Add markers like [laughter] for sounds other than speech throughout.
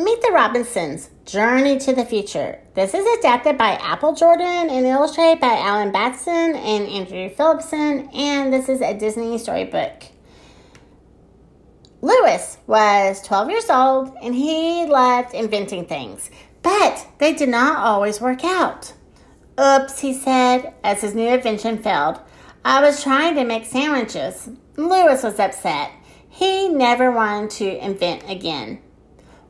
Meet the Robinsons Journey to the Future. This is adapted by Apple Jordan and illustrated by Alan Batson and Andrew Phillipson, and this is a Disney storybook. Lewis was 12 years old and he loved inventing things, but they did not always work out. Oops, he said as his new invention failed. I was trying to make sandwiches. Lewis was upset. He never wanted to invent again.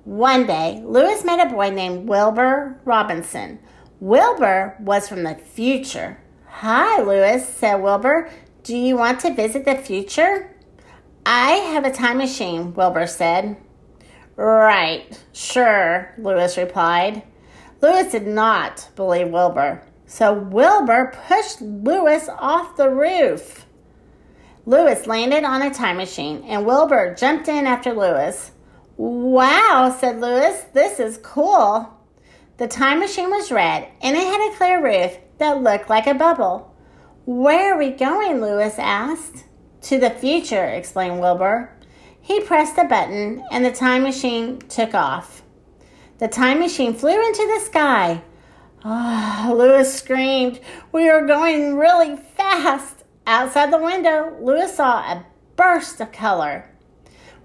One day, Lewis met a boy named Wilbur Robinson. Wilbur was from the future. Hi, Lewis, said Wilbur. Do you want to visit the future? I have a time machine, Wilbur said. Right, sure, Lewis replied. Lewis did not believe Wilbur, so Wilbur pushed Lewis off the roof. Lewis landed on a time machine, and Wilbur jumped in after Lewis. Wow, said Lewis, this is cool. The time machine was red and it had a clear roof that looked like a bubble. Where are we going? Lewis asked. To the future, explained Wilbur. He pressed a button and the time machine took off. The time machine flew into the sky. Oh, Lewis screamed. We are going really fast. Outside the window, Lewis saw a burst of color.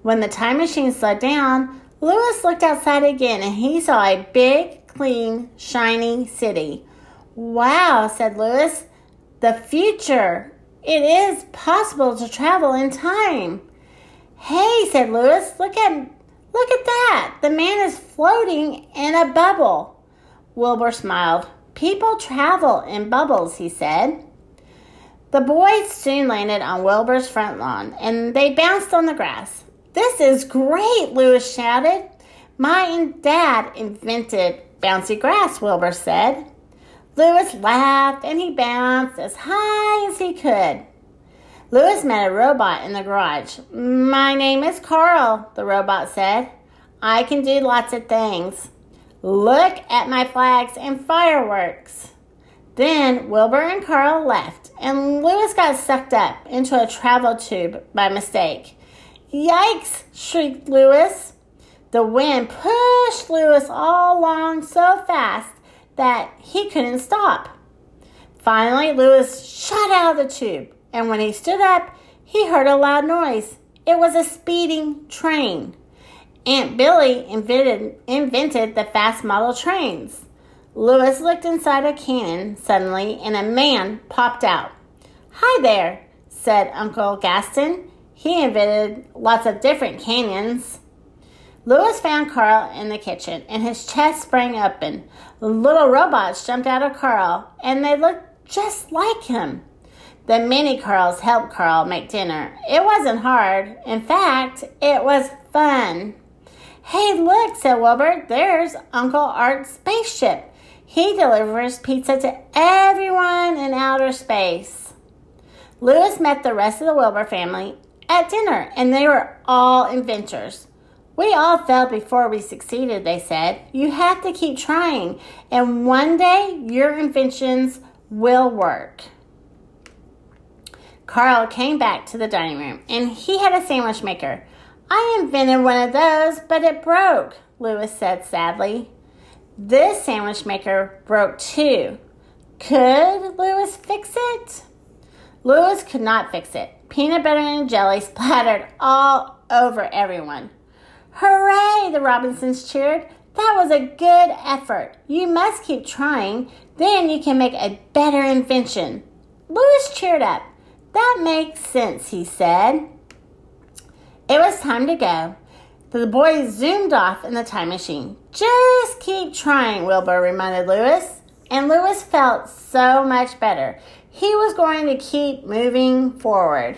When the time machine slowed down, Lewis looked outside again and he saw a big, clean, shiny city. Wow, said Lewis. The future. It is possible to travel in time. Hey, said Lewis, look at look at that. The man is floating in a bubble. Wilbur smiled. People travel in bubbles, he said. The boys soon landed on Wilbur's front lawn and they bounced on the grass. This is great, Lewis shouted. My dad invented bouncy grass, Wilbur said. Lewis laughed and he bounced as high as he could. Lewis met a robot in the garage. My name is Carl, the robot said. I can do lots of things. Look at my flags and fireworks. Then Wilbur and Carl left, and Lewis got sucked up into a travel tube by mistake. Yikes! shrieked Lewis. The wind pushed Lewis all along so fast that he couldn't stop. Finally, Lewis shot out of the tube, and when he stood up, he heard a loud noise. It was a speeding train. Aunt Billie invented, invented the fast model trains. Lewis looked inside a cannon suddenly, and a man popped out. Hi there, said Uncle Gaston. He invented lots of different canyons. Lewis found Carl in the kitchen and his chest sprang open. Little robots jumped out of Carl and they looked just like him. The mini Carls helped Carl make dinner. It wasn't hard. In fact, it was fun. Hey, look, said Wilbur. There's Uncle Art's spaceship. He delivers pizza to everyone in outer space. Lewis met the rest of the Wilbur family at dinner, and they were all inventors. We all failed before we succeeded, they said. You have to keep trying, and one day your inventions will work. Carl came back to the dining room and he had a sandwich maker. I invented one of those, but it broke, Lewis said sadly. This sandwich maker broke too. Could Lewis fix it? Lewis could not fix it. Peanut butter and jelly [laughs] splattered all over everyone. Hooray! The Robinsons cheered. That was a good effort. You must keep trying. Then you can make a better invention. Lewis cheered up. That makes sense, he said. It was time to go. The boys zoomed off in the time machine. Just keep trying, Wilbur reminded Lewis. And Lewis felt so much better he was going to keep moving forward.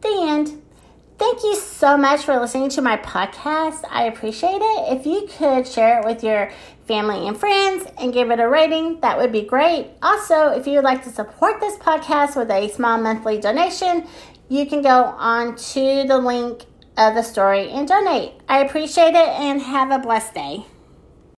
The end. Thank you so much for listening to my podcast. I appreciate it. If you could share it with your family and friends and give it a rating, that would be great. Also, if you would like to support this podcast with a small monthly donation, you can go on to the link of the story and donate. I appreciate it and have a blessed day.